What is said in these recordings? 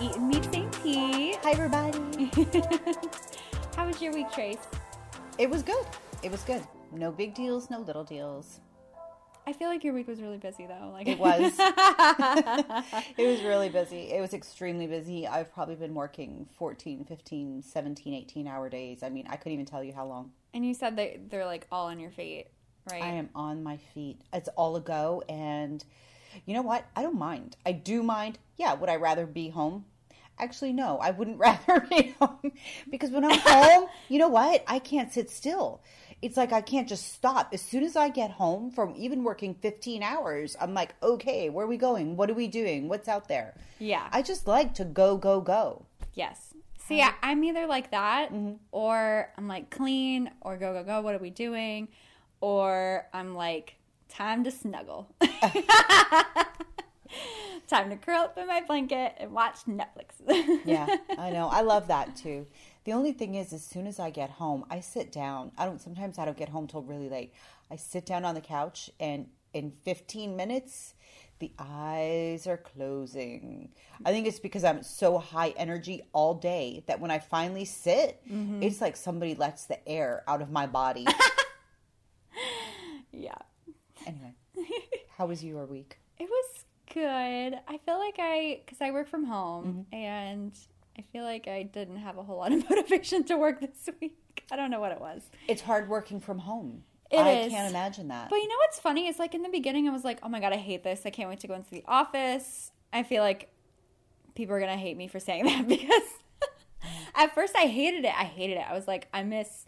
Eating Meets St. Pete. Hi, everybody. How was your week, Trace? It was good. It was good. No big deals, no little deals. I feel like your week was really busy though. Like It was. it was really busy. It was extremely busy. I've probably been working 14, 15, 17, 18 hour days. I mean, I couldn't even tell you how long. and you said that they're like all on your feet, right? I am on my feet. It's all a go. And you know what? I don't mind. I do mind. Yeah, would I rather be home? Actually, no, I wouldn't rather be home because when I'm home, you know what? I can't sit still. It's like I can't just stop. As soon as I get home from even working 15 hours, I'm like, okay, where are we going? What are we doing? What's out there? Yeah. I just like to go, go, go. Yes. See, I, I'm either like that Mm-hmm. or I'm like clean or go, go, go. What are we doing? Or I'm like, time to snuggle. time to curl up in my blanket and watch Netflix. Yeah, I know. I love that too. The only thing is, as soon as I get home, I sit down. I don't. Sometimes I don't get home till really late. I sit down on the couch, and in 15 minutes, the eyes are closing. I think it's because I'm so high energy all day that when I finally sit, mm-hmm. it's like somebody lets the air out of my body. yeah. Anyway, how was your week? It was good. I feel like I, because I work from home Mm-hmm. and I feel like I didn't have a whole lot of motivation to work this week. I don't know what it was. It's hard working from home. It I is. can't imagine that. But you know what's funny is like in the beginning, I was like, oh my God, I hate this. I can't wait to go into the office. I feel like people are going to hate me for saying that because at first I hated it. I hated it. I was like, I miss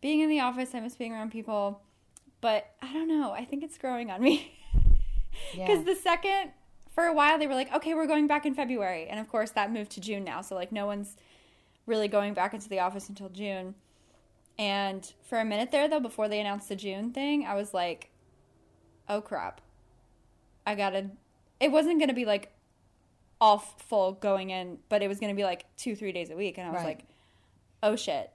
being in the office. I miss being around people. But I don't know. I think it's growing on me. Because Yeah. the second, for a while, they were like, okay, we're going back in February. And of course, that moved to June now. So, like, no one's really going back into the office until June. And for a minute there, though, before they announced the June thing, I was like, oh crap. I gotta. It wasn't gonna be like all full going in, but it was gonna be like two, three days a week. And I was Right. like, oh shit.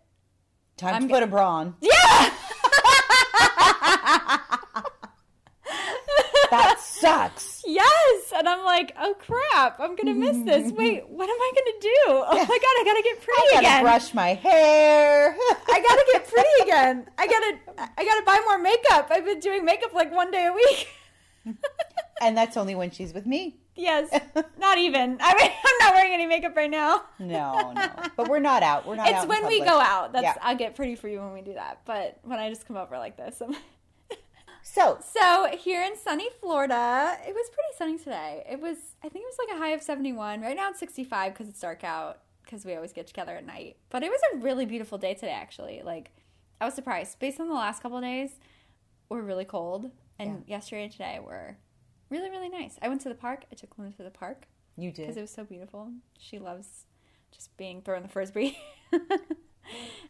Time I'm to put a bra on. Yeah! Sucks. Yes. And I'm like, oh crap, I'm gonna miss this. Wait, what am I gonna do? Oh my god, I gotta get pretty I gotta again. brush my hair. I gotta get pretty again. I gotta I gotta buy more makeup. I've been doing makeup like one day a week. and that's only when she's with me. yes. Not even. I mean I'm not wearing any makeup right now. No, no. But we're not out. We're not out. It's when we go out. That's Yeah. I'll get pretty for you when we do that. But when I just come over like this, I'm So, So here in sunny Florida, it was pretty sunny today. It was, I think it was like a high of 71. Right now it's 65 because it's dark out because we always get together at night. But it was a really beautiful day today, actually. Like, I was surprised. Based on the last couple of days, we're really cold. And yesterday and today were really, really nice. I went to the park. I took Luna to the park you did? because it was so beautiful. She loves just being thrown in the frisbee. and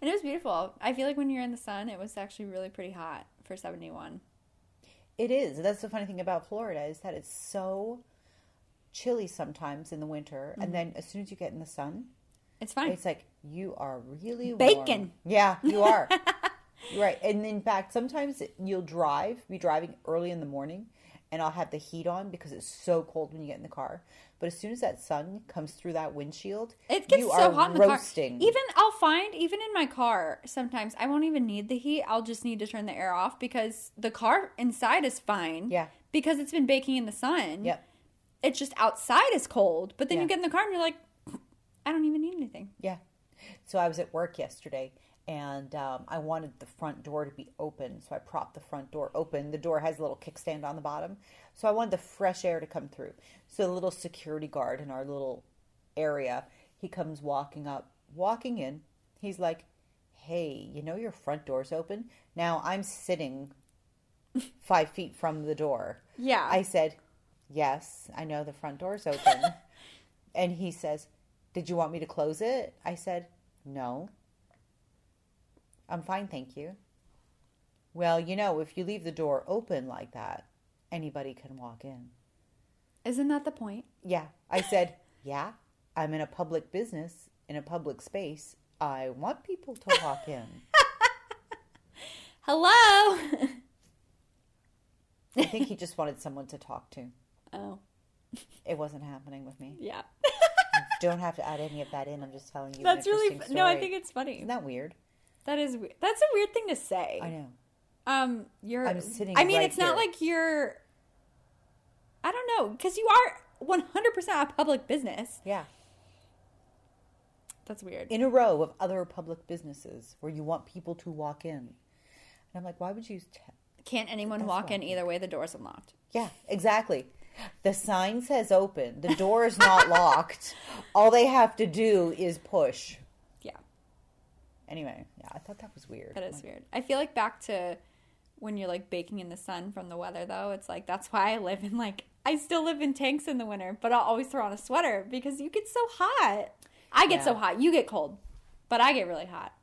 it was beautiful. I feel like when you're in the sun, it was actually really pretty hot for 71. It is. That's the funny thing about Florida is that it's so chilly sometimes in the winter, Mm-hmm. and then as soon as you get in the sun, It's fine. it's like you are really Bacon. Yeah, you are. Right. And in fact, sometimes you'll drive, be driving early in the morning, and I'll have the heat on because it's so cold when you get in the car. But as soon as that sun comes through that windshield, It gets so hot in the roasting. car. Even I'll find even in my car sometimes I won't even need the heat. I'll just need to turn the air off because the car inside is fine. Yeah. Because it's been baking in the sun. Yep. It's just outside is cold, but then Yeah. you get in the car and you're like, I don't even need anything. Yeah. So I was at work yesterday and um, I wanted the front door to be open. So I propped the front door open. The door has a little kickstand on the bottom. So I wanted the fresh air to come through. So the little security guard in our little area, he comes walking up, walking in. He's like, Hey, you know your front door's open? Now I'm sitting five feet from the door. Yeah. I said, Yes, I know the front door's open. and he says, Did you want me to close it? I said, No. I'm fine, thank you. Well, you know, if you leave the door open like that, anybody can walk in. Isn't that the point? Yeah. I said, Yeah, I'm in a public business, in a public space. I want people to walk in. Hello. I think he just wanted someone to talk to. oh. It wasn't happening with me. Yeah. Don't have to add any of that in. I'm just telling you. That's really fu- no. I think it's funny. Isn't that weird? That is we- that's a weird thing to say. I know. Um, you're. I'm sitting I mean, right it's not like you're. I don't know, because you are 100 percent a public business. Yeah. That's weird. In a row of other public businesses where you want people to walk in, and I'm like, why would you? T- Can't anyone That's walk in either way? The door's unlocked. yeah, exactly. The sign says open. The door is not locked. All they have to do is push. Yeah, Anyway, yeah, I thought that was weird. that is Like, weird. I feel like back to when you're like baking in the sun from the weather, though. It's like that's why I live in like I still live in tanks in the winter, but I'll always throw on a sweater because you get so hot. I get so hot. You get cold, but I get really hot.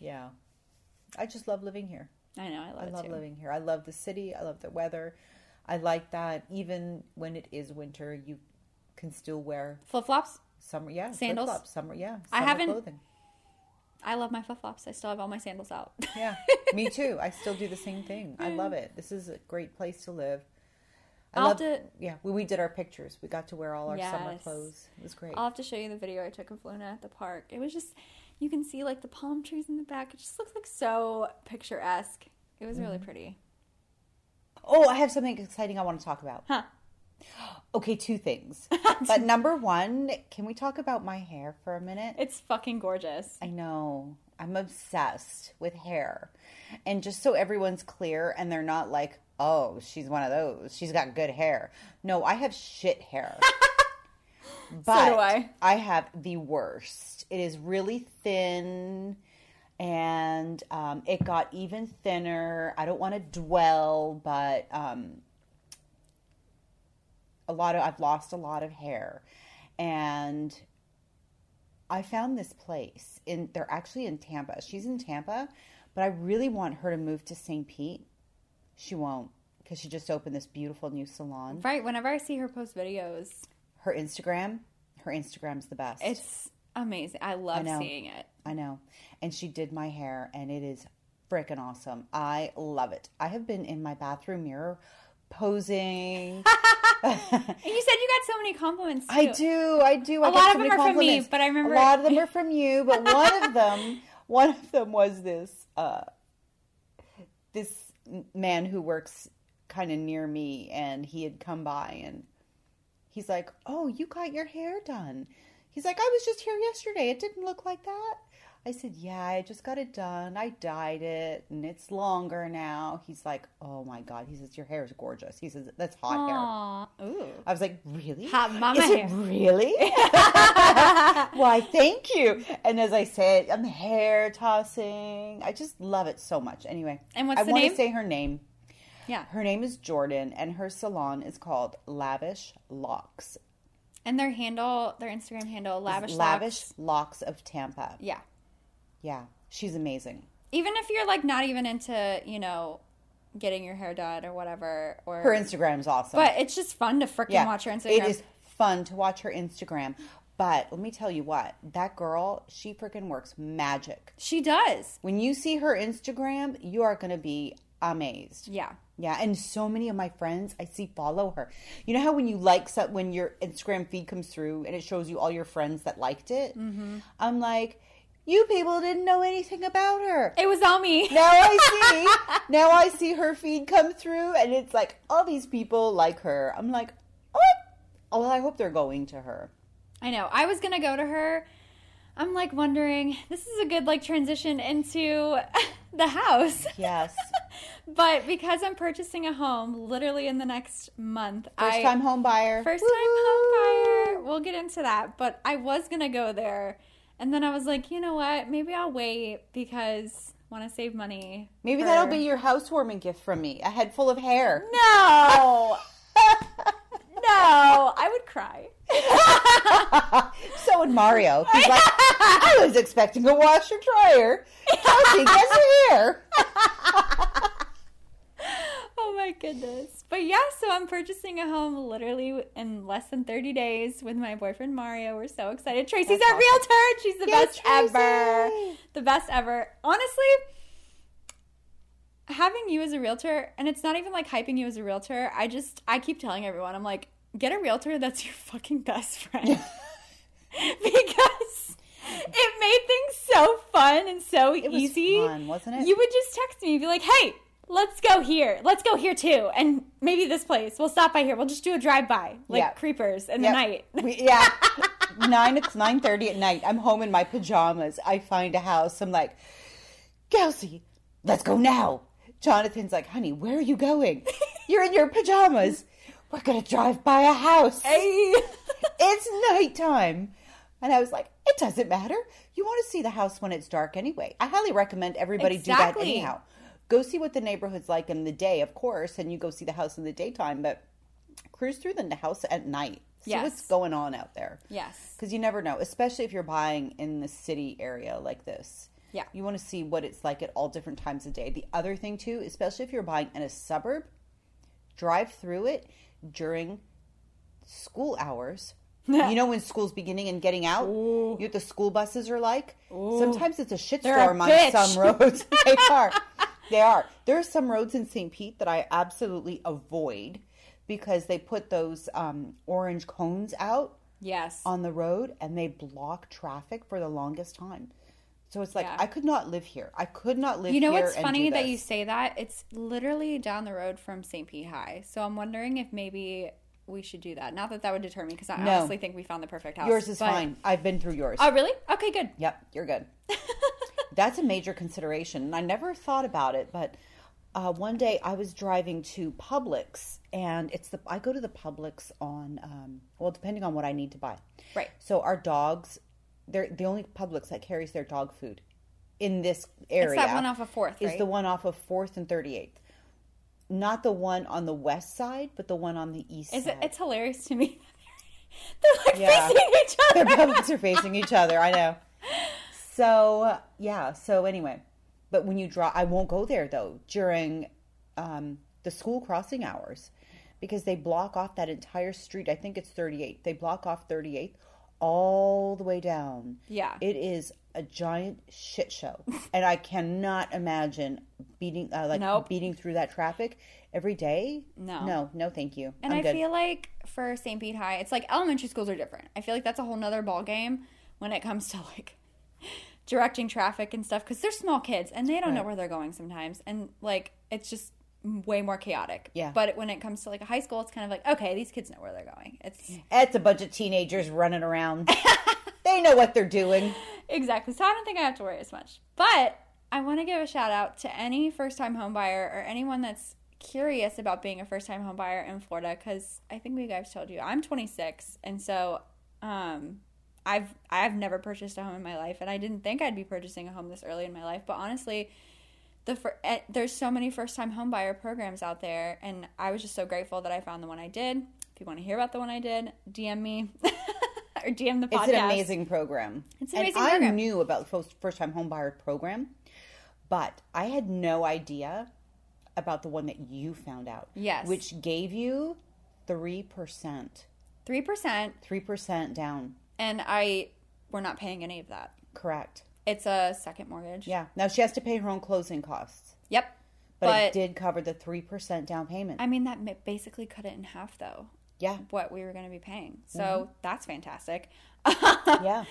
Yeah, I just love living here. I know. I love I love too. living here. I love the city. I love the weather. I like that even when it is winter, you can still wear Flip flops. summer. Yeah, Sandals? Summer. Yeah, I haven't- clothing. I love my flip flops. I still have all my sandals out. Yeah, me too. I still do the same thing. I love it. This is a great place to live. I I'll love. to- Yeah, when we did our pictures, we got to wear all our summer clothes. It was great. I'll have to show you the video I took of Luna at the park. It was just, you can see like the palm trees in the back. It just looks like so picturesque. It was Mm-hmm. really pretty. Oh, I have something exciting I want to talk about. Huh. Okay, two things. but number one, can we talk about my hair for a minute? It's fucking gorgeous. I know. I'm obsessed with hair. And just so everyone's clear and they're not like, oh, she's one of those. She's got good hair. No, I have shit hair. but do I. I have the worst. It is really thin and um, it got even thinner. I don't want to dwell, but um, a lot of I've lost a lot of hair, and I found this place in they're actually in Tampa. She's in Tampa, but I really want her to move to St. Pete. She won't because she just opened this beautiful new salon. Right. Whenever I see her post videos, Her Instagram, her Instagram's the best. it's amazing. I love know. seeing it. I know. And she did my hair, and it is freaking awesome. I love it. I have been in my bathroom mirror posing. And you said you got so many compliments. Too. I do. I do. I A lot so of them are from me, but I remember- a lot of them are from you. But one of them, one of them was this uh, this man who works kind of near me, and he had come by, and he's like, "Oh, you got your hair done." He's like, "I was just here yesterday. It didn't look like that." I said, "Yeah, I just got it done. I dyed it, and it's longer now." He's like, "Oh my god!" He says, "Your hair is gorgeous." He says, "That's hot hair." Ooh. I was like, really? Hot mama Is it hair. really? Why, thank you. And as I said, I'm hair tossing. I just love it so much. Anyway, And what's I want to say her name. Yeah. Her name is Jordan, and her salon is called Lavish Locks. And their handle, their Instagram handle, lavish. Lavish Locks. Locks of Tampa. Yeah. Yeah, she's amazing. Even if you're like not even into, you know, getting your hair done or whatever, or Her Instagram's awesome. But it's just fun to freaking watch her Instagram. It is fun to watch her Instagram. But let me tell you what, that girl, she freaking works magic. She does. When you see her Instagram, you are going to be amazed. Yeah. Yeah, and so many of my friends I see follow her. You know how when you like when your Instagram feed comes through and it shows you all your friends that liked it? Mm-hmm. I'm like, you people didn't know anything about her. It was all me. Now I see, now I see her feed come through, and it's like all these people like her. I'm like, what? Oh, well, I hope they're going to her. I know. I was gonna go to her. I'm like wondering. This is a good like transition into the house. Yes, But because I'm purchasing a home literally in the next month, first I time home buyer. first time home buyer. We'll get into that. But I was gonna go there, and then I was like, you know what? Maybe I'll wait because I want to save money. Maybe for- that'll be your housewarming gift from me. A head full of hair. no, no. I would cry. so would Mario. He's like, I was expecting a washer dryer. Kelsey gets hair. Oh my goodness. But yeah, so I'm purchasing a home literally in less than 30 days with my boyfriend Mario. We're so excited. Tracy's That's our awesome. realtor. She's the Yes, best ever. The best ever. Honestly, having you as a realtor, and it's not even like hyping you as a realtor, I just, I keep telling everyone, I'm like, get a realtor that's your fucking best friend. because it made things so fun and so was easy. fun, wasn't it? You would just text me and be like, hey, let's go here. Let's go here too. And maybe this place. We'll stop by here. We'll just do a drive by, like creepers in Yep. the night. We, yeah. Nine it's nine thirty at night. I'm home in my pajamas. I find a house. I'm like, Kelsey, let's go now. Jonathan's like, honey, where are you going? You're in your pajamas. We're gonna drive by a house. Hey. It's nighttime. And I was like, it doesn't matter. You want to see the house when it's dark anyway. I highly recommend everybody do that anyhow. Go see what the neighborhood's like in the day, of course, and you go see the house in the daytime, but cruise through the house at night. See Yes. what's going on out there. yes. Because you never know, especially if you're buying in the city area like this. Yeah. You want to see what it's like at all different times of day. The other thing, too, especially if you're buying in a suburb, drive through it during school hours. you know when school's beginning and getting out? You know what the school buses are like? Sometimes it's a shitstorm on bitch. some roads. they are. They are. There are some roads in St. Pete that I absolutely avoid because they put those um, orange cones out Yes. on the road and they block traffic for the longest time. So it's like Yeah. I could not live here. I could not live You know what's funny that you say that? It's literally down the road from St. Pete High. So I'm wondering if maybe we should do that. Not that that would deter me because I No. honestly think we found the perfect house. yours is but- fine. I've been through yours. Oh, really? Okay, good. Yep, you're good. That's a major consideration. And I never thought about it, but uh, one day I was driving to Publix, and it's the I go to the Publix on um, well, depending on what I need to buy. Right. So our dogs, they're the only Publix that carries their dog food in this area. It's that one off of Fourth, is right? the one off of Fourth and Thirty Eighth. Not the one on the west side, but the one on the east Is side. it? It's hilarious to me. They're like Yeah. facing each other. Their. Publix are facing each other. I know. So yeah. So anyway, but when you draw, I won't go there though during um, the school crossing hours because they block off that entire street. I think it's 38. They block off 38th all the way down. Yeah. It is a giant shit show, and I cannot imagine beating uh, like Nope. beating through that traffic every day. No. no, no, thank you. And I'm I good. feel like for St. Pete High, it's like elementary schools are different. I feel like that's a whole nother ball game when it comes to like directing traffic and stuff because they're small kids and they don't know where they're going sometimes, and like it's just way more chaotic. Yeah. But when it comes to like a high school, it's kind of like okay, these kids know where they're going. It's It's a bunch of teenagers running around. they know what they're doing. exactly so. I don't think I have to worry as much. But I want to give a shout out to any first time home buyer or anyone that's curious about being a first time home buyer in Florida because I think we guys told you I'm 26 and so um I've I've never purchased a home in my life and I didn't think I'd be purchasing a home this early in my life but honestly the fir- eh, there's so many first time homebuyer programs out there and I was just so grateful that I found the one I did if you want to hear about the one I did DM me or DM the podcast It's an amazing program. It's an and amazing I program. knew about the first time homebuyer program, but I had no idea about the one that you found out. Yes. Which gave you 3%. 3% 3% down. and I we're not paying any of that Correct. It's a second mortgage Yeah. Now she has to pay her own closing costs, yep but, but, it did cover the 3% down payment. I mean that basically cut it in half though yeah. what we were going to be paying so Mm-hmm. that's fantastic Yeah.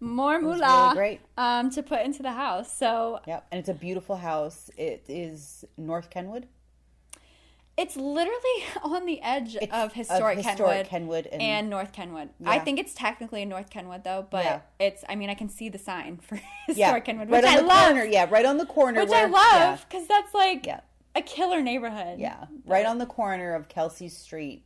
more moolah really great. um to put into the house so Yep. And it's a beautiful house. It is North Kenwood. It's literally on the edge It's of historic, historic Kenwood, Kenwood and, and- North Kenwood. I think it's technically in North Kenwood though, but Yeah. it's I mean I can see the sign for Yeah. historic Kenwood, right which on I the love. corner. Yeah. Right on the corner. Which where, I love Yeah. because that's like Yeah. a killer neighborhood. Yeah, right on the corner of Kelsey Street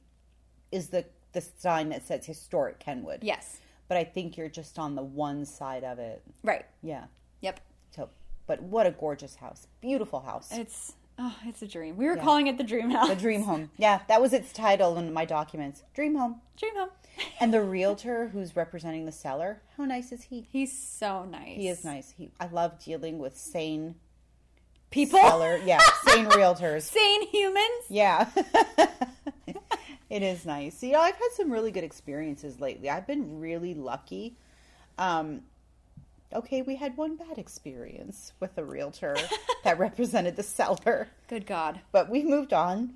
is the the sign that says historic Kenwood. Yes. But I think you're just on the one side of it. Right. Yeah. Yep. So, but what a gorgeous house. Beautiful house. It's oh, it's a dream. We were Yeah. calling it the dream house. The dream home. Yeah, that was its title in my documents. Dream home. Dream home. And the realtor who's representing the seller, how nice is he? He's so nice. He is nice. He I love dealing with sane People, seller. Yeah, sane realtors. sane humans. Yeah. it is nice. You know, I've had some really good experiences lately. I've been really lucky. Um, okay, we had one bad experience with a realtor that represented the seller, Good God. but we moved on.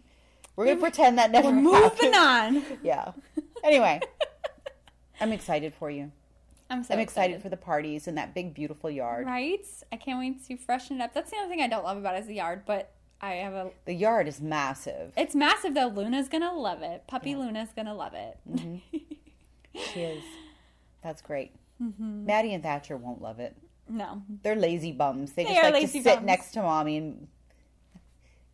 We're gonna pretend that never We're moving happened. on. Yeah. Anyway, I'm excited for you. I'm so I'm excited, for the parties in that big, beautiful yard. Right? I can't wait to freshen it up. That's the only thing I don't love about it is the yard, but I have a. The yard is massive. It's massive though. Luna's gonna love it. Puppy Luna's gonna love it. Mm-hmm. She is. That's great. Mm-hmm. Maddie and Thatcher won't love it. no. They're lazy bums. They, They just like to sit bums. next to mommy and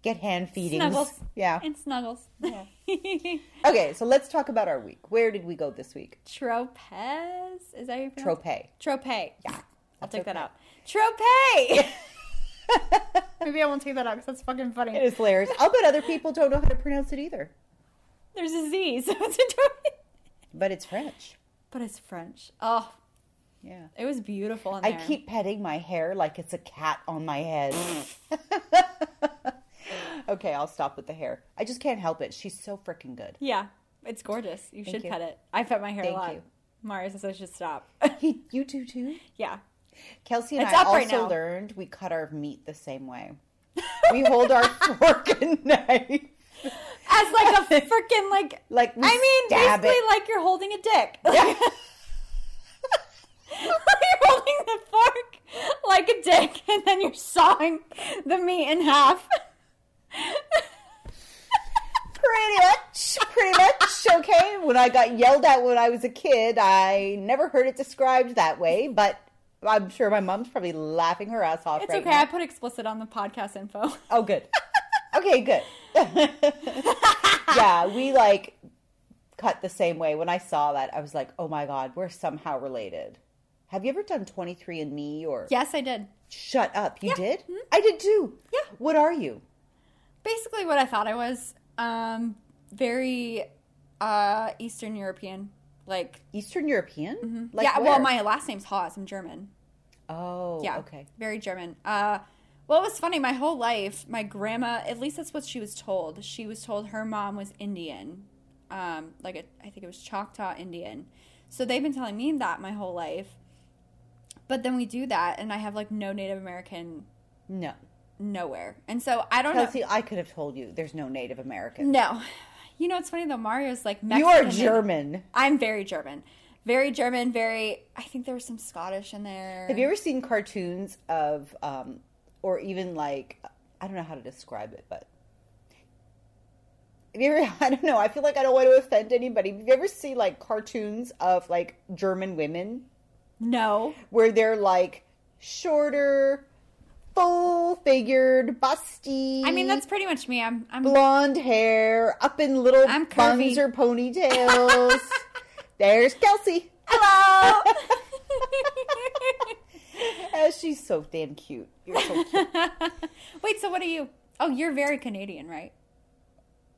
get hand feedings. Snuggles. Yeah. And snuggles. Yeah. Okay, so let's talk about our week. Where did we go this week? Tropez? Is that your you pronounce Trope. Tropez. Yeah. I'll take that out. Tropez! Maybe I won't take that out because that's fucking funny. It is hilarious. I'll bet other people don't know how to pronounce it either. There's a Z, so it's a Tropez. But it's French. But it's French. Oh, Yeah. it was beautiful in I keep petting my hair like it's a cat on my head. okay, I'll stop with the hair. I just can't help it. She's so freaking good. Yeah, it's gorgeous. You Thank should you. pet it. I pet my hair Thank a lot. you. Mario says I should stop. He, you do too? yeah. Kelsey and It's I up right also learned we cut our meat the same way. We hold our fork and knife. As like a freaking like Like I mean basically it. like you're holding a dick. Yeah. you're holding the fork like a dick and then you're sawing the meat in half. Pretty much, pretty much. Okay. When I got yelled at when I was a kid, I never heard it described that way, but I'm sure my mom's probably laughing her ass off It's right okay. now. I put explicit on the podcast info. Oh, good. Okay, good. yeah, we like cut the same way. When I saw that, I was like, oh my God, we're somehow related. Have you ever done 23andMe or? yes, I did. Shut up. You Yeah. did? I did too. Yeah. What are you? Basically what I thought I was. Um very uh Eastern European. Like Eastern European? Like Mm-hmm. Yeah, well my last name's Haas. I'm German. Oh, Yeah. okay. Very German. Uh, well, it was funny. My whole life, my grandma, at least that's what she was told. She was told her mom was Indian. Um, like, a, I think it was Choctaw Indian. So they've been telling me that my whole life. But then we do that, and I have like no Native American No. nowhere. And so I don't know. Kelsey, I could have told you there's no Native American. No. You know, it's funny though. Mario's like Mexican. You are German. I'm very German. Very German, very. I think there was some Scottish in there. Have you ever seen cartoons of, um, or even like, I don't know how to describe it, but have you ever? I don't know. I feel like I don't want to offend anybody. Have you ever seen like cartoons of like German women No. where they're like shorter, full figured, busty? I mean, that's pretty much me. I'm. I'm blonde hair, up in little I'm buns or ponytails. There's Kelsey. Hello. Oh, she's so damn cute. You're so cute. Wait, so what are you? Oh, you're very Canadian, right?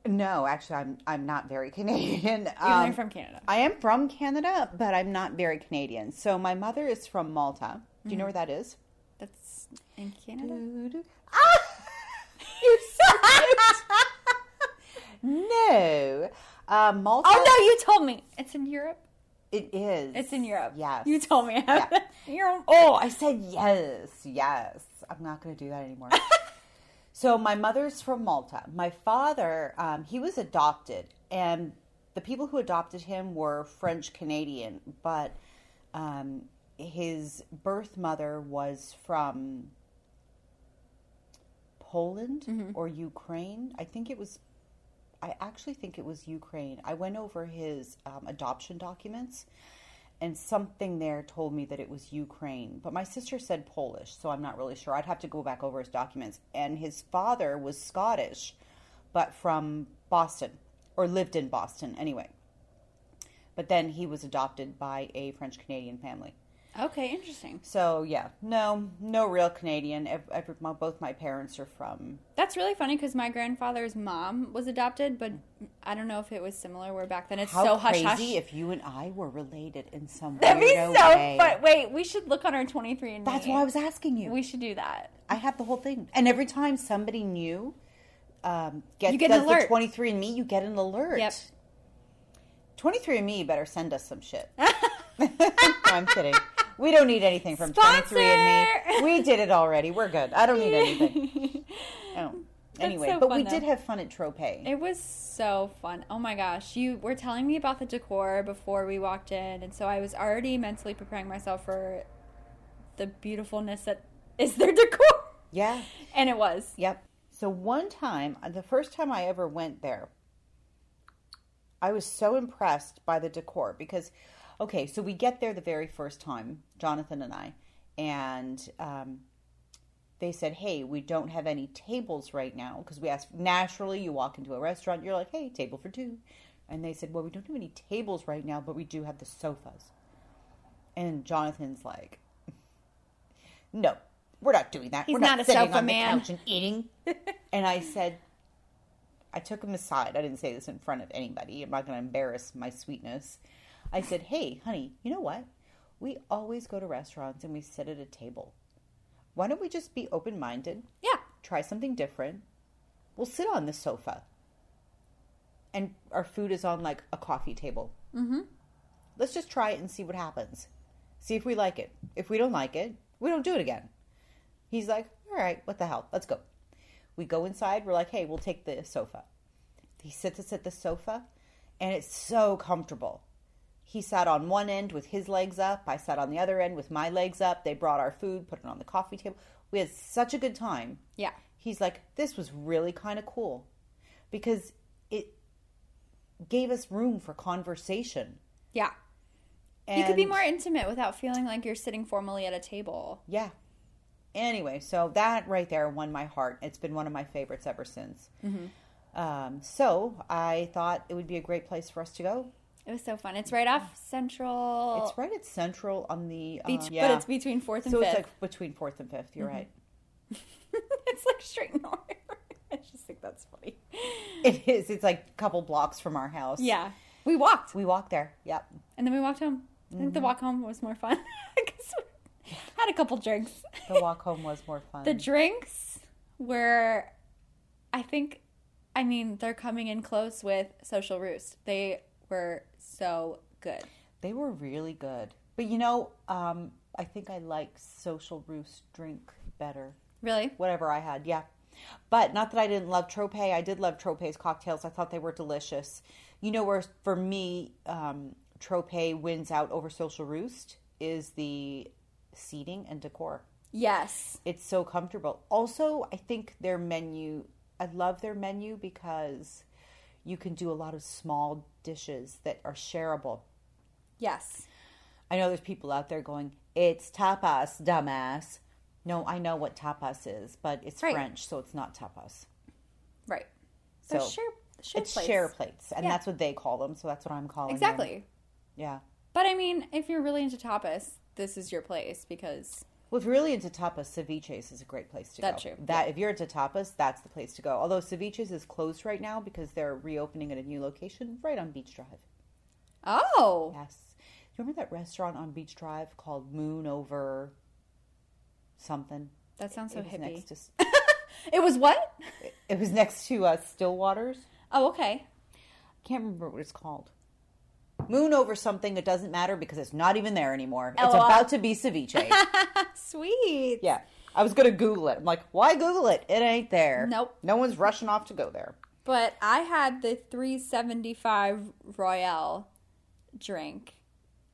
No, actually, I'm I'm not very Canadian. Even Um, you're from Canada. I am from Canada, but I'm not very Canadian. So my mother is from Malta. Do you know where that is? That's in Canada. Ah! You're so no, uh, Malta. Oh no, you told me it's in Europe. it is. It's in Europe. Yes. You told me. You're Oh, I said yes, yes. I'm not going to do that anymore. So my mother's from Malta. My father, um, he was adopted, and the people who adopted him were French Canadian, but um, his birth mother was from Poland or Ukraine. I think it was. I actually think it was Ukraine. I went over his um, adoption documents, and something there told me that it was Ukraine. But my sister said Polish, so I'm not really sure. I'd have to go back over his documents. And his father was Scottish, but from Boston, or lived in Boston anyway. But then he was adopted by a French Canadian family. Okay. Interesting. So yeah, no, no real Canadian. Ev- every, my, both my parents are from. That's really funny because my grandfather's mom was adopted, but I don't know if it was similar. Where back then it's How so hush crazy hush. if you and I were related in some That'd be weirdo so. way. But wait, we should look on our 23 and That's why I was asking you. We should do that. I have the whole thing, and every time somebody new um, gets You get an alert. the twenty three and Me, you get an alert. Yep. Twenty three and Me better send us some shit. no, I'm kidding. We don't need anything from Twenty Three and Me. We did it already. We're good. I don't need anything. Oh. Anyway, so but fun, we though. did have fun at Tropez. It was so fun. Oh my gosh. You were telling me about the decor before we walked in, and so I was already mentally preparing myself for the beautifulness that is their decor. yeah. And it was. Yep. So one time, uh, the first time I ever went there, I was so impressed by the decor because, okay, so we get there the very first time, Jonathan and I, and um, they said, "Hey, we don't have any tables right now because we asked." Naturally, you walk into a restaurant, you're like, "Hey, table for two. and they said, "Well, we don't have any tables right now, but we do have the sofas." And Jonathan's like, "No, we're not doing that. He's we're not not, a sitting sofa on man." the couch and eating." and I said, I took him aside. I didn't say this in front of anybody. I'm not going to embarrass my sweetness. I said, Hey, honey, you know what? We always go to restaurants and we sit at a table. Why don't we just be open minded, Yeah. try something different? We'll sit on the sofa. And our food is on like a coffee table. Mm-hmm. Let's just try it and see what happens. See if we like it. If we don't like it, we don't do it again. He's like, All right, what the hell? Let's go. We go inside. We're like, hey, we'll take the sofa. He sits us at the sofa, and it's so comfortable. He sat on one end with his legs up. I sat on the other end with my legs up. They brought our food, put it on the coffee table. We had such a good time. Yeah. He's like, this was really kind of cool because it gave us room for conversation. Yeah. And you could be more intimate without feeling like you're sitting formally at a table. Yeah. Anyway, so that right there won my heart. It's been one of my favorites ever since. Um, so I thought it would be a great place for us to go. It was so fun. It's right off Central It's right at Central on the Beach, yeah. but it's between Fourth and so Fifth. it's like between fourth and 5th you You're right. it's like straight north. I just think that's funny. It is. It's like a couple blocks from our house. Yeah. We walked. we walked there. Yep. And then we walked home. I think Mm-hmm. the walk home was more fun. had a couple drinks. The walk home was more fun. The drinks were, I think, I mean, they're coming in close with Social Roost. They were so good. they were really good. But you know, um, I think I like Social Roost drink better. Really? whatever I had, yeah. But not that I didn't love Tropez. I did love Tropez's cocktails. I thought they were delicious. You know where for me um, Tropez wins out over Social Roost is the seating and decor. Yes. It's so comfortable. Also, I think their menu. I love their menu because you can do a lot of small dishes that are shareable. Yes. I know there's people out there going, "It's tapas, dumbass." No, I know what tapas is, but it's Right. French, so it's not tapas. Right. So share, share it's plates. share plates, and Yeah. that's what they call them. So that's what I'm calling Exactly. them. Yeah. But I mean, if you're really into tapas, this is your place because Well, if you're really into tapas, Ceviches is a great place to That's go. true. That if you're into tapas, that's the place to go. Although Ceviches is closed right now because they're reopening at a new location right on Beach Drive. oh, Yes. You remember that restaurant on Beach Drive called Moon Over something? that sounds so it hippie. next to It was what? it was next to uh, Stillwater's. Oh, okay. I can't remember what it's called. Moon over something. It doesn't matter because it's not even there anymore. It's LOL. about to be ceviche. Sweet. yeah, I was gonna Google it. I'm like, why Google it? It ain't there. Nope. No one's rushing off to go there. But I had the 375 Royale drink.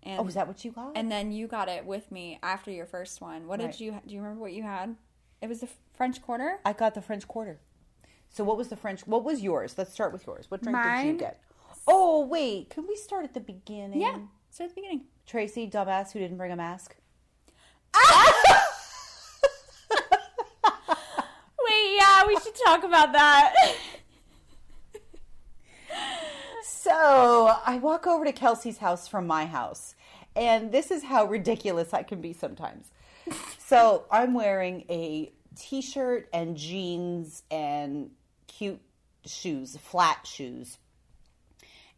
And, Oh, is that what you got? and then you got it with me after your first one. What Right. did you do you remember what you had? It was the French Quarter? I got the French Quarter. So what was the French? What was yours? Let's start with yours. What drink did you get? Oh wait, can we start at the beginning? Yeah. Start at the beginning. Tracy, dumbass, who didn't bring a mask. Wait, yeah, we should talk about that. So I walk over to Kelsey's house from my house, and this is how ridiculous I can be sometimes. So I'm wearing a t shirt and jeans and cute shoes, flat shoes.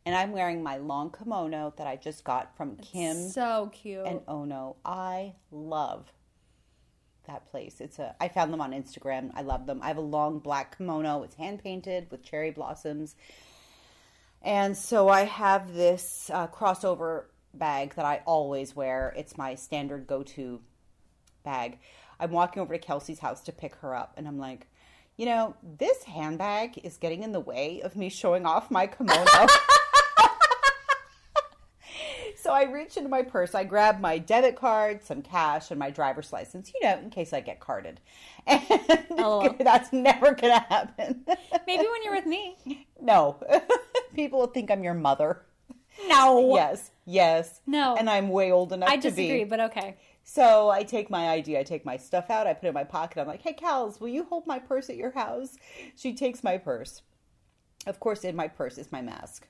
And I'm wearing my long kimono that I just got from Kim so cute. and Ono. I love that place. It's a I found them on Instagram. I love them. I have a long black kimono. It's hand painted with cherry blossoms. And so I have this uh, crossover bag that I always wear. It's my standard go-to bag. I'm walking over to Kelsey's house to pick her up and I'm like, you know, this handbag is getting in the way of me showing off my kimono. so I reach into my purse, I grab my debit card, some cash, and my driver's license, you know, in case I get carded. And LOL. that's never going to happen. Maybe when you're with me. no. People will think I'm your mother. No. Yes, yes. No. And I'm way old enough I disagree, but okay. So I take my ID, I take my stuff out, I put it in my pocket. I'm like, hey, Cals, will you hold my purse at your house? She takes my purse. Of course, in my purse is my mask.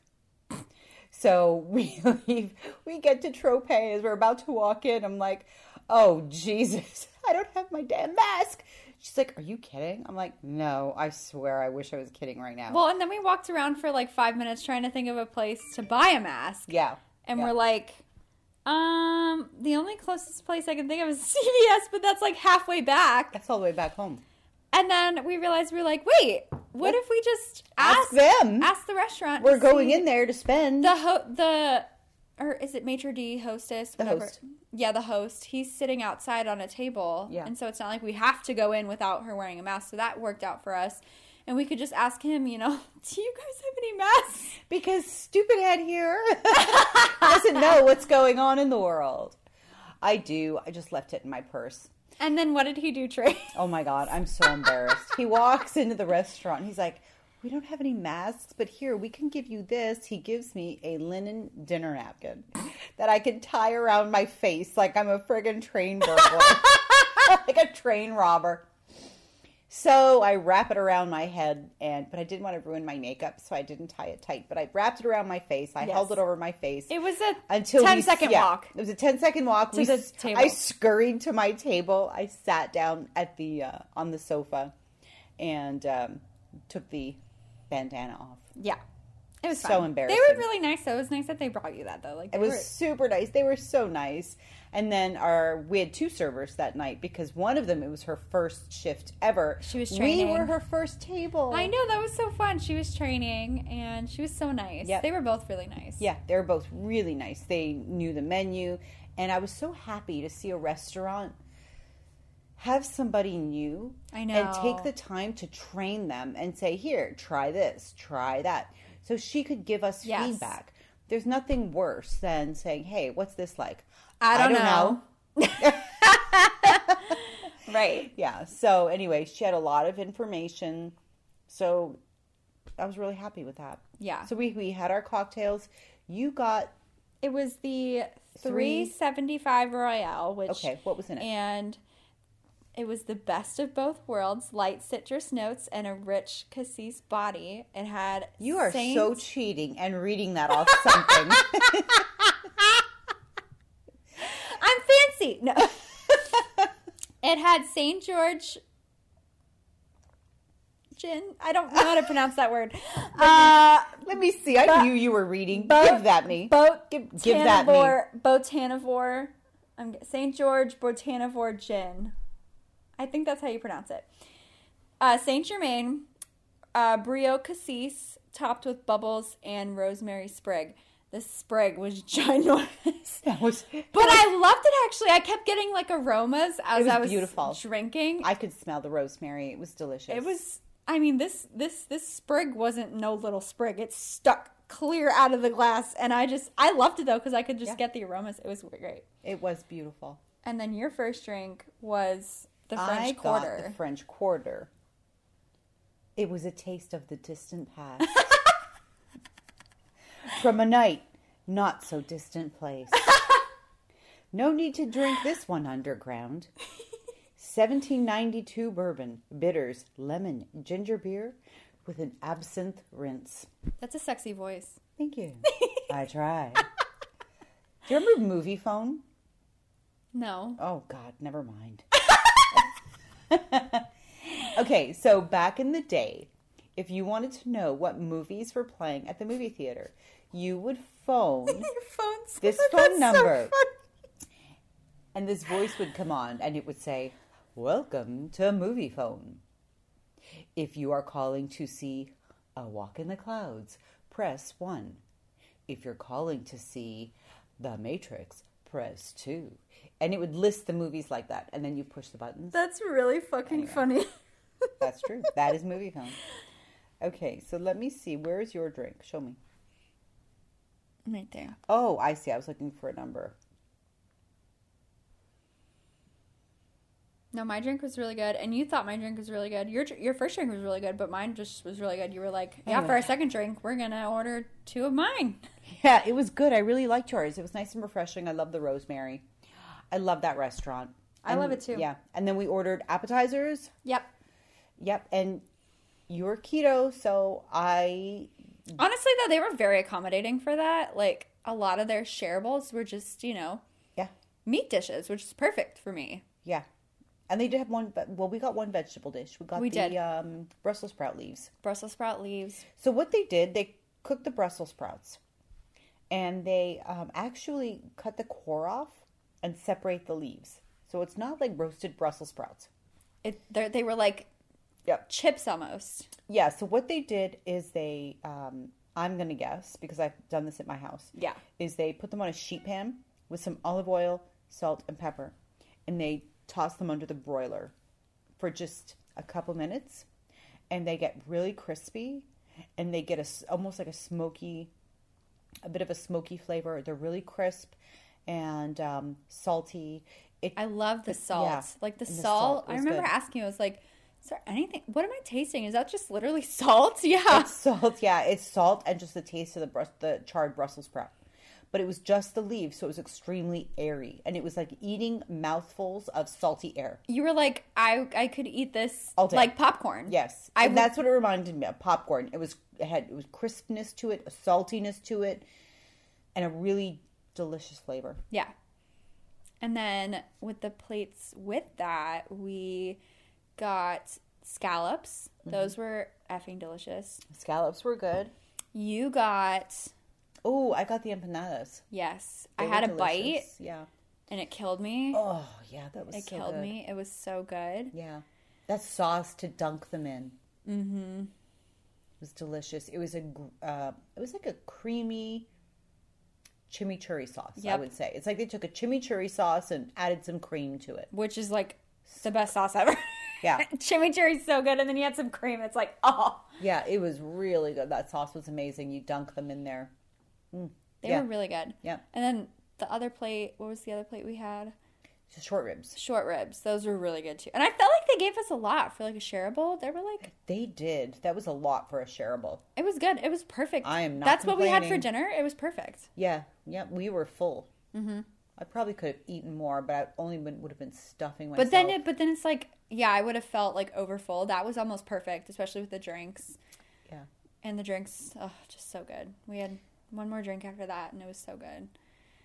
So we leave, we get to Tropez. We're about to walk in. I'm like, oh, Jesus, I don't have my damn mask. She's like, are you kidding? I'm like, no, I swear, I wish I was kidding right now. Well, and then we walked around for like five minutes trying to think of a place to buy a mask. yeah. And yeah. we're like, um, the only closest place I can think of is CVS, but that's like halfway back. That's all the way back home. And then we realized we were like, wait, what if we just Ask ask, them. ask the restaurant? We're going in there to spend. The ho- the or is it maitre d hostess? The whatever. host. Yeah, the host. He's sitting outside on a table. Yeah. And so it's not like we have to go in without her wearing a mask. So that worked out for us. And we could just ask him, you know, do you guys have any masks? because stupid head here doesn't know what's going on in the world. I do. I just left it in my purse. And then what did he do, Trey? Oh my god, I'm so embarrassed. he walks into the restaurant. He's like, "We don't have any masks, but here we can give you this." He gives me a linen dinner napkin that I can tie around my face like I'm a friggin' train burglar, like a train robber. So I wrap it around my head, and but I didn't want to ruin my makeup, so I didn't tie it tight. But I wrapped it around my face. I Yes. held it over my face It was a until 10 we- second yeah, walk. It was a 10 second walk. To We the table. I scurried to my table. I sat down at the uh, on the sofa and um, took the bandana off. Yeah. It was So fun. embarrassing. They were really nice though. It was nice that they brought you that though. Like It was were- super nice. They were so nice. And then our we had two servers that night because one of them it was her first shift ever. She was We training. were her first table. I know that was so fun. She was training and she was so nice. Yep. They were both really nice. Yeah, they were both really nice. They knew the menu, and I was so happy to see a restaurant have somebody new I know. and take the time to train them and say, "Here, try this, try that," so she could give us Yes. feedback. There's nothing worse than saying, "Hey, what's this like?" I don't, know. Right. Yeah. So anyway, she had a lot of information, so I was really happy with that. Yeah. So we we had our cocktails. You got It was the 375 Royale, which okay. What was in it? and it was the best of both worlds, light citrus notes and a rich cassis body. It had You are Saint- so cheating and reading that off something. I'm fancy. No. it had St. George gin. I don't know how to pronounce that word. Uh Let me see. I Bo- knew you were reading. Bo- give that me. Boat Give- give that me. Botanivore. I'm St. George Botanivore gin. I think that's how you pronounce it. Uh, Saint Germain, uh, Brio Cassis, topped with bubbles and rosemary sprig. The sprig was ginormous. That was. But I loved it actually. I kept getting like aromas as was I was beautiful. drinking. I could smell the rosemary. It was delicious. it was I mean this this this sprig wasn't no little sprig. It stuck clear out of the glass and I just I loved it though cuz I could just Yeah. get the aromas. It was great. It was beautiful. And then your first drink was the French I Quarter. got the French Quarter. It was a taste of the distant past. From a night not so distant place. No need to drink this one underground. 1792 bourbon, bitters, lemon, ginger beer with an absinthe rinse. That's a sexy voice. Thank you. I try. Do you remember Moviefone? No. Oh God, never mind. okay, so back in the day, if you wanted to know what movies were playing at the movie theater, you would phone this phone number. and this voice would come on and it would say, Welcome to Moviefone. If you are calling to see A Walk in the Clouds, press 1. If you're calling to see The Matrix, press 2. And it would list the movies like that. And then you push the buttons. That's really fucking Anyway. funny. That's true. That is Moviefone. Okay, so let me see. Where is your drink? Show me. Right there. Oh, I see. I was looking for a number. No, my drink was really good, and you thought my drink was really good. Your your first drink was really good, but mine just was really good. You were like, "Yeah, for our second drink, we're gonna order two of mine." Yeah, it was good. I really liked yours. It was nice and refreshing. I love the rosemary. I love that restaurant. I And- love it too. Yeah, and then we ordered appetizers. Yep. Yep, and you're keto, so I Honestly, though, they were very accommodating for that. Like a lot of their shareables were just, you know, yeah meat dishes, which is perfect for me. yeah, and they did have one. But well, we got one vegetable dish. We got We the. Um, Brussels sprout leaves. Brussels sprout leaves. So what they did, they cooked the Brussels sprouts, and they um, actually cut the core off and separate the leaves. So it's not like roasted Brussels sprouts. It they were like Yep. chips almost. Yeah. So what they did is they, um, I'm gonna guess because I've done this at my house. Yeah. Is they put them on a sheet pan with some olive oil, salt, and pepper, and they toss them under the broiler for just a couple minutes, and they get really crispy, and they get a almost like a smoky, a bit of a smoky flavor. They're really crisp and um, salty. It I love the salt. yeah, Like the and the salt. salt I remember good. asking I was like, is there anything what am I tasting? Is that just literally salt? Yeah. It's salt, yeah. It's salt and just the taste of the the charred Brussels sprout. But it was just the leaves, so it was extremely airy, and it was like eating mouthfuls of salty air. You were like, I I could eat this All day. like popcorn. Yes, I and would- that's what it reminded me of popcorn. It was it had it was crispness to it, a saltiness to it, and a really delicious flavor. Yeah. And then with the plates with that, we got scallops. Mm-hmm. Those were effing delicious. Scallops were good. You got Oh, I got the empanadas. yes. They I had a bite. Yeah. and it killed me. Oh, yeah, that was it so killed good. me. It was so good. Yeah, that sauce to dunk them in. Mm-hmm. It was delicious. It was a, uh, it was like a creamy chimichurri sauce. I would say it's like they took a chimichurri sauce and added some cream to it. Which is like the best sauce ever. Yeah. Chimichurri's so good and then you had some cream. It's like, oh. Yeah, it was really good. That sauce was amazing. You dunk them in there. They Yeah. were really good. Yeah, And then the other plate, what was the other plate we had? short ribs. Short ribs. Those were really good too. And I felt like they gave us a lot for like a shareable. They were like, They did. That was a lot for a shareable. it was good. It was perfect. I am not That's what we had for dinner. It was perfect. Yeah, yeah, we were full. Mm-hmm. I probably could have eaten more, but I only would, would have been stuffing myself. But then, it, but then it's like, yeah, I would have felt like overfull. That was almost perfect, especially with the drinks. yeah. And the drinks, oh, just so good. We had one more drink after that, and it was so good.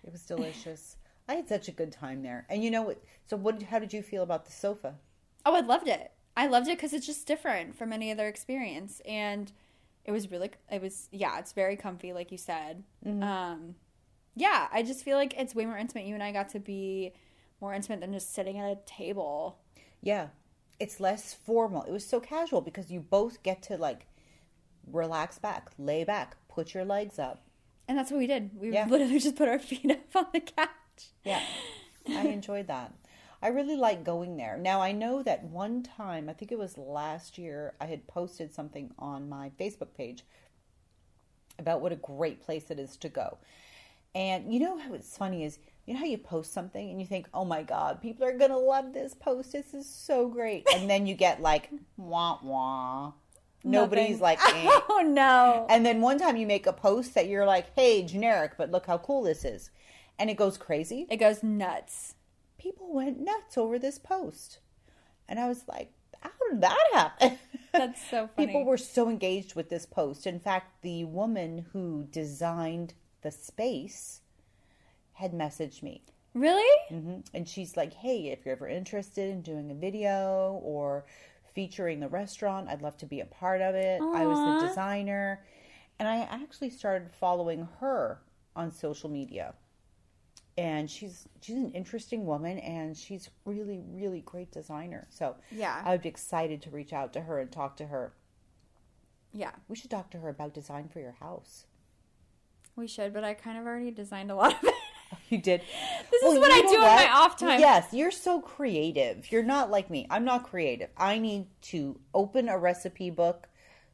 It was delicious. I had such a good time there. And you know what? So, what? How did you feel about the sofa? Oh, I loved it. I loved it because it's just different from any other experience, and it was really, it was, yeah, it's very comfy, like you said. Um, yeah, I just feel like it's way more intimate. You and I got to be more intimate than just sitting at a table. Yeah, it's less formal. It was so casual because you both get to like relax back, lay back, put your legs up. And that's what we did. We Yeah. literally just put our feet up on the couch. Yeah, I enjoyed that. I really like going there. Now, I know that one time, I think it was last year, I had posted something on my Facebook page about what a great place it is to go. And you know how it's funny is, you know how you post something and you think, oh my God, people are going to love this post. This is so great. And then you get like, wah, wah. Nobody's Nothing. like, eh. Oh no. And then one time you make a post that you're like, hey, generic, but look how cool this is. And it goes crazy It goes nuts. people went nuts over this post. And I was like, how did that happen? That's so funny. people were so engaged with this post. In fact, the woman who designed the space had messaged me. Really? hmm And she's like, hey, if you're ever interested in doing a video or featuring the restaurant, I'd love to be a part of it. I was the designer. And I actually started following her on social media. And she's she's an interesting woman and she's really, really great designer. So Yeah. I would be excited to reach out to her and talk to her. Yeah, We should talk to her about design for your house. we should, but I kind of already designed a lot of it. You did. This Well, is what I do in what? my off time. Yes, you're so creative. You're not like me. I'm not creative. I need to open a recipe book,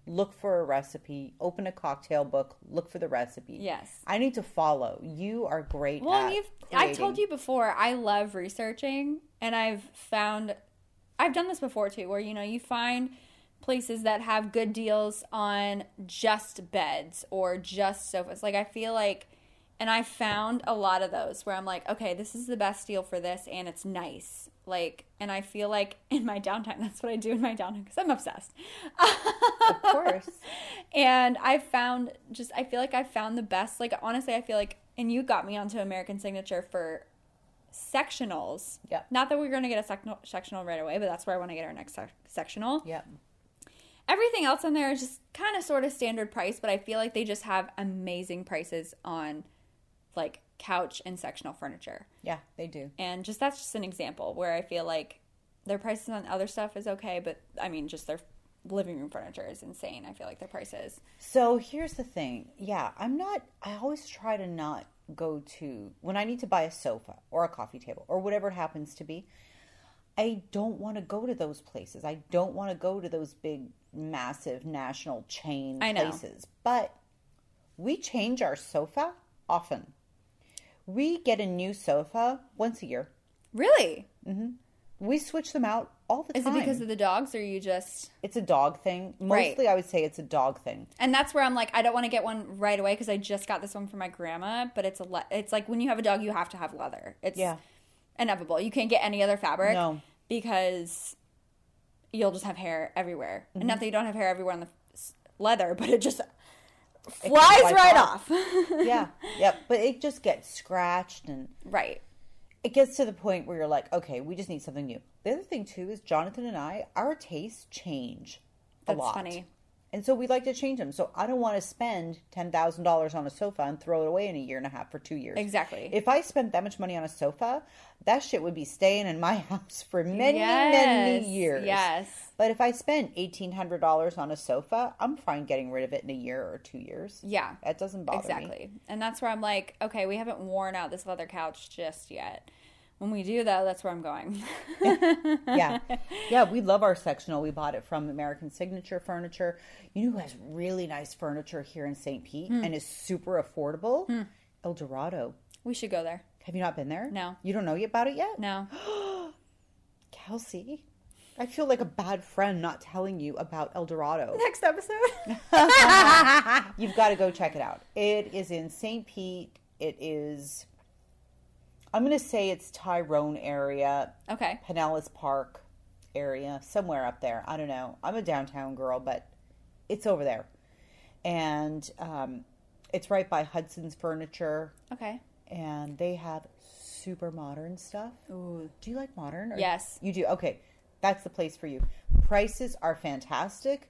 look for a recipe, open a cocktail book, look for the recipe. Yes. I need to follow. You are great Well, you've I told you before, I love researching and I've found I've done this before too, where you know, you find places that have good deals on just beds or just sofas. Like I feel like and I found a lot of those where I'm like, okay, this is the best deal for this and it's nice. Like and I feel like in my downtime, that's what I do in my downtime because I'm obsessed. Of course. and I found just I feel like I found the best. Like honestly, I feel like and you got me onto American Signature for sectionals. Yeah. Not that we're going to get a sectional, sectional right away, but that's where I want to get our next sec- sectional. Yeah. Everything else on there is just kind of sort of standard price, but I feel like they just have amazing prices on like couch and sectional furniture. Yeah, they do. And just that's just an example where I feel like their prices on other stuff is okay, but I mean, just their living room furniture is insane. I feel like their prices. So here's the thing. Yeah, I'm not, I always try to not go to, when I need to buy a sofa or a coffee table or whatever it happens to be, I don't want to go to those places. I don't want to go to those big, massive national chain I know. places. But we change our sofa often. We get a new sofa once a year. Really? Mm-hmm. We switch them out all the Is time. Is it because of the dogs, or you just? it's a dog thing. Right. Mostly, I would say it's a dog thing. And that's where I'm like, I don't want to get one right away because I just got this one for my grandma. But it's a, le- it's like when you have a dog, you have to have leather. It's Yeah. inevitable. You can't get any other fabric. No. because you'll just have hair everywhere. And Mm-hmm. not that you don't have hair everywhere on the leather, but it just flies right off. off. yeah, yep. But it just gets scratched and right. it gets to the point where you're like, okay, we just need something new. The other thing too is Jonathan and I, our tastes change a That's lot. funny. And so we like to change them. So I don't want to spend ten thousand dollars on a sofa and throw it away in a year and a half for two years. Exactly. If I spent that much money on a sofa, that shit would be staying in my house for many, Yes. many years. Yes. But if I hundred dollars on a sofa, I'm fine getting rid of it in a year or two years. Yeah. That doesn't bother me. Exactly. And that's where I'm like, okay, we haven't worn out this leather couch just yet. When we do though, that's where I'm going. yeah. Yeah, we love our sectional. We bought it from American Signature Furniture. You know who has really nice furniture here in St. Pete Hmm. and is super affordable? El Dorado. we should go there. Have you not been there? No. You don't know about it yet? No. Kelsey, I feel like a bad friend not telling you about El Dorado. Next episode. You've got to go check it out. It is in St. Pete. It is, I'm going to say it's Tyrone area, okay. Pinellas Park area, somewhere up there. I don't know. I'm a downtown girl, but it's over there. And um, it's right by Hudson's Furniture, Okay. and they have super modern stuff. Ooh. Do you like modern? or- Yes. You do? Okay. That's the place for you. Prices are fantastic.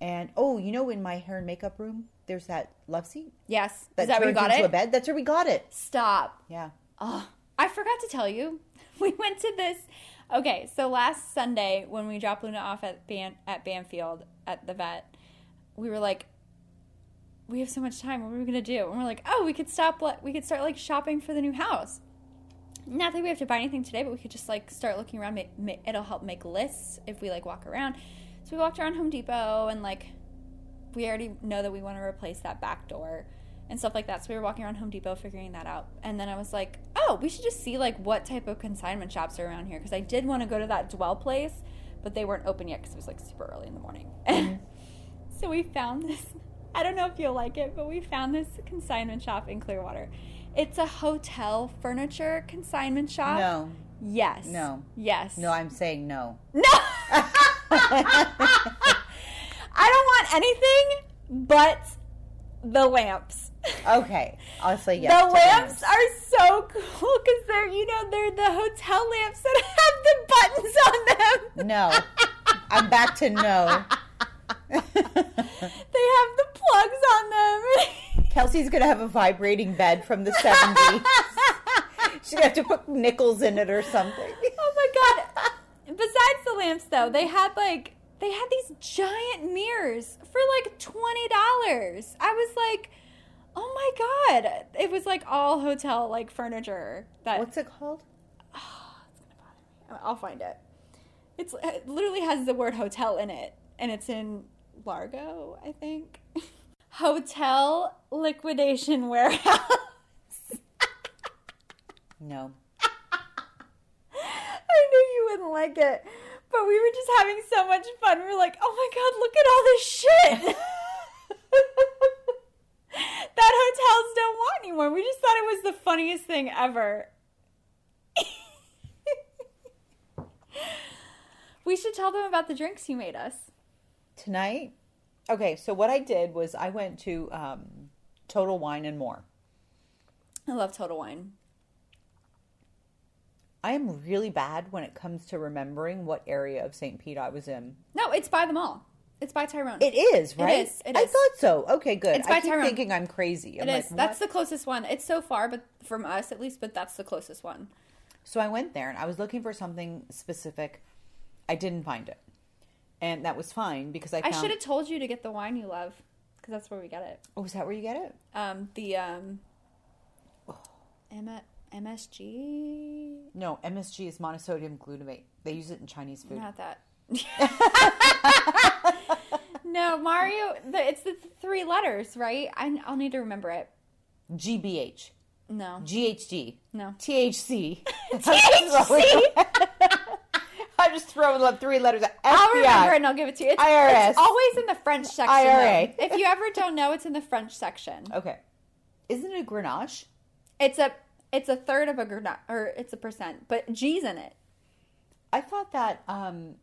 And oh, you know, in my hair and makeup room, there's that love seat Yes. that Is that where you got it? a bed. That's where we got it. Stop. Yeah. Oh, I forgot to tell you. We went to this. Okay, so last Sunday when we dropped Luna off at Ban- at Banfield at the vet, we were like, we have so much time. What are we gonna do? And we're like, oh, we could stop. Like, we could start like shopping for the new house. Not that we have to buy anything today, but we could just like start looking around. It'll help make lists if we like walk around. So we walked around Home Depot and like we already know that we want to replace that back door and stuff like that. So we were walking around Home Depot figuring that out. And then I was like, oh, we should just see like what type of consignment shops are around here because I did want to go to that Dwell place, but they weren't open yet because it was like super early in the morning. Mm-hmm. so we found this. I don't know if you'll like it, but we found this consignment shop in Clearwater. It's a hotel furniture consignment shop. No. Yes. No. Yes. No, I'm saying no. No. I don't want anything but the lamps. Okay. I'll say yes. the lamps are so cool because they're, you know, they're the hotel lamps that have the buttons on them. No. I'm back to no. They have the plugs on them. Kelsey's going to have a vibrating bed from the 70s. She's going to have to put nickels in it or something. oh my god. Besides the lamps though, they had like they had these giant mirrors for like $20. I was like, Oh my god! It was like all hotel like furniture. That What's it called? I'll find it. It's uh, it literally has the word hotel in it, and it's in Largo, I think. Hotel liquidation warehouse. No. I knew you wouldn't like it, but we were just having so much fun. We were like, "Oh my god, look at all this shit!" that hotels don't want anymore. We just thought it was the funniest thing ever. we should tell them about the drinks you made us. Tonight? Okay, so what I did was I went to um, Total Wine and More. I love Total Wine. I am really bad when it comes to remembering what area of St. Pete I was in. No, it's by the mall. It's by Tyrone. It is, right? is, it I is. thought so. Okay, good. It's by I keep Tyrone. thinking I'm crazy. I'm It like, is. That's the closest one. It's so far, but from us at least, but that's the closest one. So I went there and I was looking for something specific. I didn't find it. And that was fine because I I should have told you to get the wine you love because that's where we get it. Oh, is that where you get it? Um, the um, M- MSG. No, MSG is monosodium glutamate. They use it in Chinese food. Not that. no, Mario. The, it's the three letters, right? I, I'll need to remember it. GBH. No, GHG. no. THC. THC. I'm just throwing up three letters. FBI. I'll remember and I'll give it to you. It's, IRS. it's always in the French section. IRA. though. If you ever don't know, it's in the French section. Okay. Isn't it a Grenache? It's a it's a third of a grenade, or it's a percent, but G's in it. I thought that um,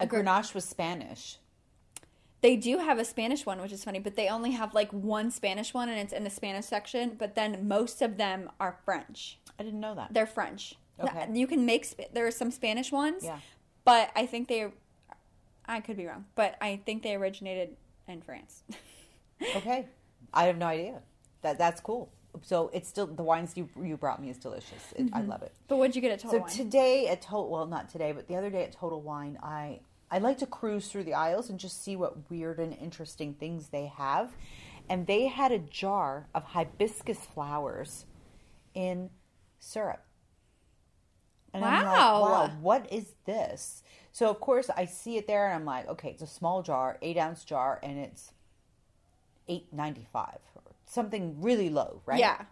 a Grenache was Spanish. They do have a Spanish one, which is funny, but they only have like one Spanish one, and it's in the Spanish section. But then most of them are French. I didn't know that. They're French. Okay. You can make. There are some Spanish ones. Yeah. But I think they. I could be wrong, but I think they originated in France. Okay. I have no idea. That That's cool. So it's still, the wines you, you brought me is delicious. It, I mm-hmm. love it. but what'd you get at Total So Wine? today at Total, well, not today, but the other day at Total Wine, I I like to cruise through the aisles and just see what weird and interesting things they have. And they had a jar of hibiscus flowers in syrup. And I'm like, Wow. wow, what is this? So of course I see it there and I'm like, okay, it's a small jar, eight ounce jar, and it's eight ninety five, something really low, right? Yeah.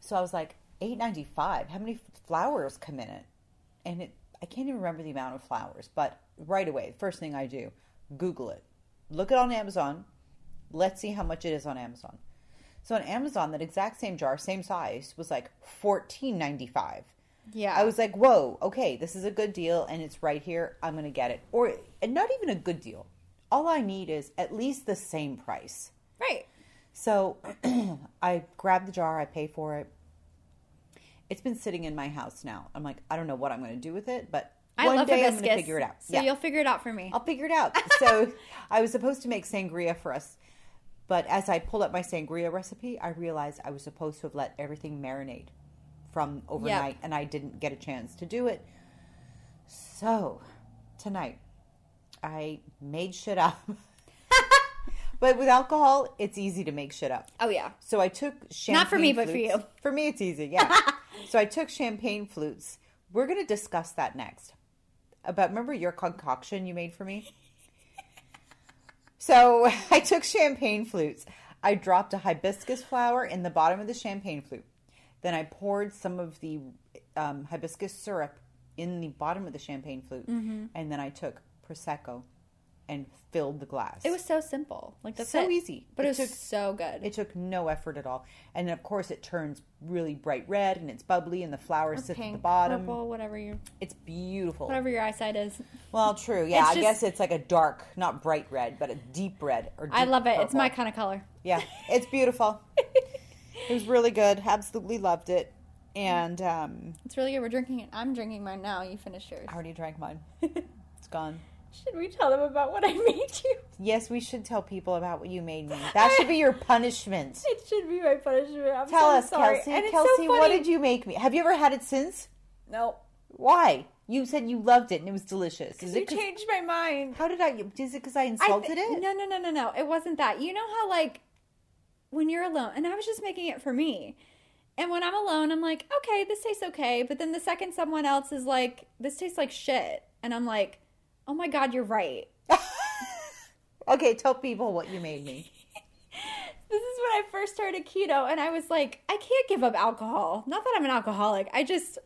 So I was like, eight ninety five. How many flowers come in it? And it, I can't even remember the amount of flowers. But right away, first thing I do, Google it, look it on Amazon. Let's see how much it is on Amazon. So on Amazon, that exact same jar, same size, was like fourteen ninety five. Yeah. I was like, whoa, okay, this is a good deal, and it's right here. I'm gonna get it, or and not even a good deal. All I need is at least the same price. right. So I grab the jar, I pay for it. It's been sitting in my house now. I'm like, I don't know what I'm going to do with it, but I one day I'm going to figure it out. So yeah, you'll figure it out for me. I'll figure it out. so I was supposed to make sangria for us, but as I pulled up my sangria recipe, I realized I was supposed to have let everything marinate from overnight, and I didn't get a chance to do it. So tonight, I made shit up. but with alcohol, it's easy to make shit up. oh yeah. So I took champagne. Flutes Not for me, but for you. For me, it's easy. Yeah. so I took champagne flutes. We're going to discuss that next. About remember your concoction you made for me. So I took champagne flutes. I dropped a hibiscus flower in the bottom of the champagne flute. Then I poured some of the um, hibiscus syrup in the bottom of the champagne flute, Mm-hmm. and then I took prosecco and filled the glass. It was so simple. Like that's so it. easy, But it, was took so good. it took no effort at all. And then, of course, it turns really bright red and it's bubbly and the flowers Or sit at the bottom. purple, whatever your It's beautiful. whatever your eyesight is. Well, true. Yeah, It's I just- guess it's like a dark, not bright red, but a deep red. Or I love it. It's my kind of color. Yeah, it's beautiful. it was really good. Absolutely loved it. And um, It's really good. We're drinking it. I'm drinking mine now. You finished yours. I already drank mine. It's gone. Should we tell them about what I made you? Yes, we should tell people about what you made me. That should be your punishment. It should be my punishment. I'm Tell so us, sorry. Kelsey. And Kelsey, so what did you make me? Have you ever had it since? No. Why? You said you loved it and it was delicious. Is You changed my mind. How did I? Is it because I I insulted it? No, no, no, no, no. It wasn't that. You know how like when you're alone, and I was just making it for me. And when I'm alone, I'm like, okay, this tastes okay. But then the second someone else is like, this tastes like shit. And I'm like, oh my God, you're right. Okay, tell people what you made me. This is when I first started keto. And I was like, I can't give up alcohol. Not that I'm an alcoholic. I just,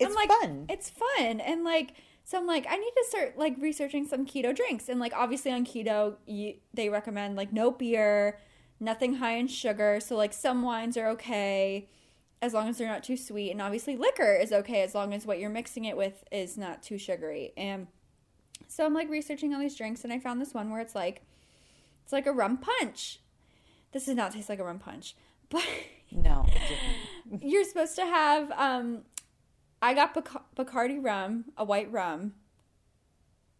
It's I'm like, fun. It's fun. And like, so I'm like, I need to start like researching some keto drinks. And like, obviously on keto, you, they recommend like no beer, nothing high in sugar. So like, some wines are okay as long as they're not too sweet. And obviously, liquor is okay as long as what you're mixing it with is not too sugary. And so I'm like researching all these drinks, and I found this one where it's like, it's like a rum punch. This does not taste like a rum punch, but no, you're supposed to have um i got Bac- bacardi rum a white rum.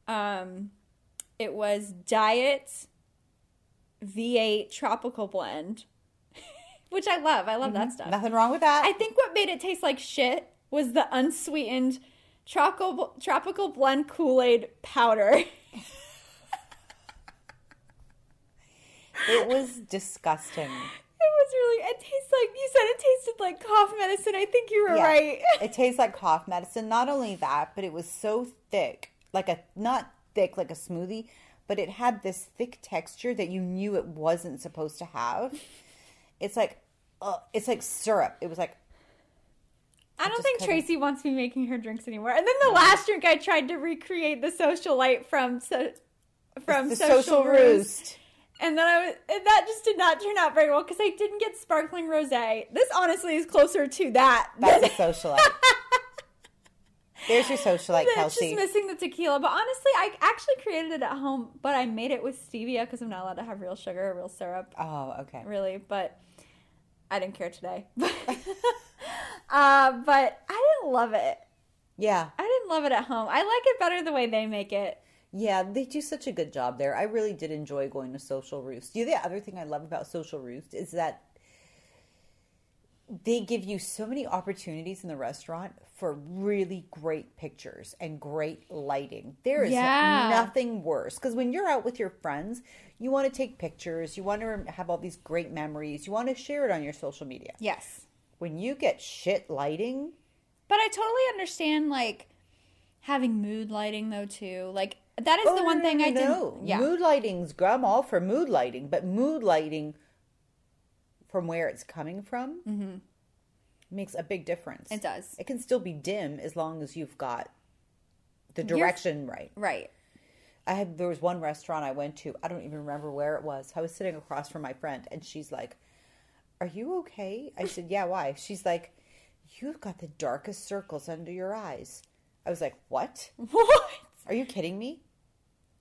Um it was diet v8 tropical blend which i love. I love that stuff. Nothing wrong with that. i think what made it taste like shit was the unsweetened tropical tropical blend kool-aid powder it was disgusting. it was really it tastes like you said it tasted like cough medicine i think you were Yeah. right it tastes like cough medicine. Not only that, but it was so thick, like a not thick like a smoothie, but it had this thick texture that you knew it wasn't supposed to have. It's like, uh, it's like syrup. It was like, I don't think couldn't- Tracey wants me making her drinks anymore. And then the last drink I tried to recreate the socialite from so, from the social, social roost. roost. And then I was and that just did not turn out very well because I didn't get sparkling rosé. This honestly is closer to that. That's a socialite. There's your socialite, It's Kelsey. just missing the tequila. But honestly, I actually created it at home, but I made it with stevia because I'm not allowed to have real sugar or real syrup. oh, okay. really, but I didn't care today. uh, but I didn't love it. Yeah, I didn't love it at home. I like it better the way they make it. yeah, they do such a good job there. I really did enjoy going to Social Roost. The other- other thing I love about Social Roost is that they give you so many opportunities in the restaurant for really great pictures and great lighting. There is Yeah. nothing worse because when you're out with your friends, you want to take pictures, you want to have all these great memories, you want to share it on your social media. Yes. When you get shit lighting, But I totally understand like having mood lighting though too. Like that is Oh, the one no, thing no, I didn't no. yeah. Mood lighting's I'm all for mood lighting, but mood lighting from where it's coming from makes a big difference. Mm-hmm. It does. It can still be dim as long as you've got the You're- direction right. Right. I had there was one restaurant I went to. I don't even remember where it was. I was sitting across from my friend, and she's like, "Are you okay?" I said, "Yeah." Why? She's like, "You've got the darkest circles under your eyes." I was like, "What? What? Are you kidding me?"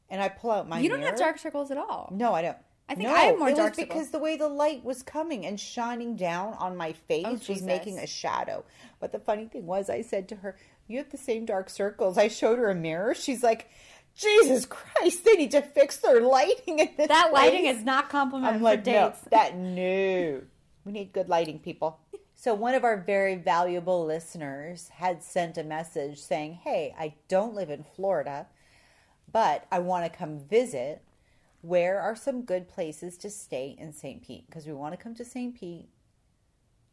And I pull out my. you don't have dark circles at all. No, I don't. I think No, I have more it dark was circles. because the way the light was coming and shining down on my face Oh, was making a shadow. But the funny thing was, I said to her, "You have the same dark circles." I showed her a mirror. She's like, "Jesus Christ, they need to fix their lighting in this." That lighting is not complimentary I'm for like, no, dates. that no. We need good lighting, people. So one of our very valuable listeners had sent a message saying, "Hey, I don't live in Florida, but I want to come visit. Where are some good places to stay in St. Pete? Because we want to come to St. Pete,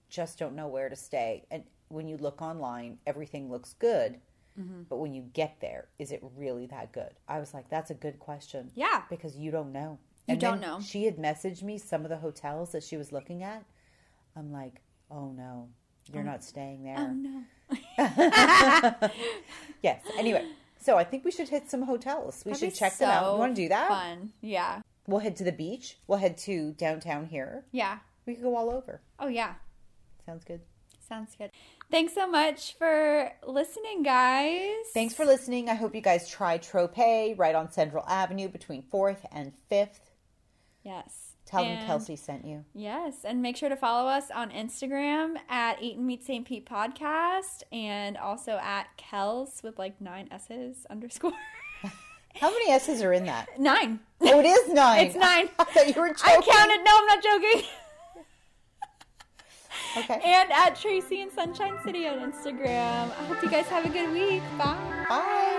just don't know where to stay. And when you look online, everything looks good." Mm-hmm. But when you get there, is it really that good? I was like, that's a good question Yeah. because you don't know. You And don't know. She had messaged me some of the hotels that she was looking at. I'm like, oh no, you're oh. not staying there. Oh no. Yes. Anyway, so I think we should hit some hotels. We That'd should check them out. You want to do that? Fun. Yeah. We'll head to the beach. We'll head to downtown here. Yeah. We could go all over. Oh yeah. Sounds good. Sounds good. Thanks so much for listening, guys. Thanks for listening. I hope you guys try Tropez right on Central Avenue between 4th and 5th. Yes. Tell them Kelsey sent you. Yes, and make sure to follow us on Instagram at Eat and Meet St. Pete Podcast and also at Kels with like nine S's underscore. How many S's are in that? nine. Oh, it is nine. It's nine. I thought you were joking. I counted. No, I'm not joking. Okay. and at Tracey and Sunshine City on Instagram. I hope you guys have a good week. Bye. Bye.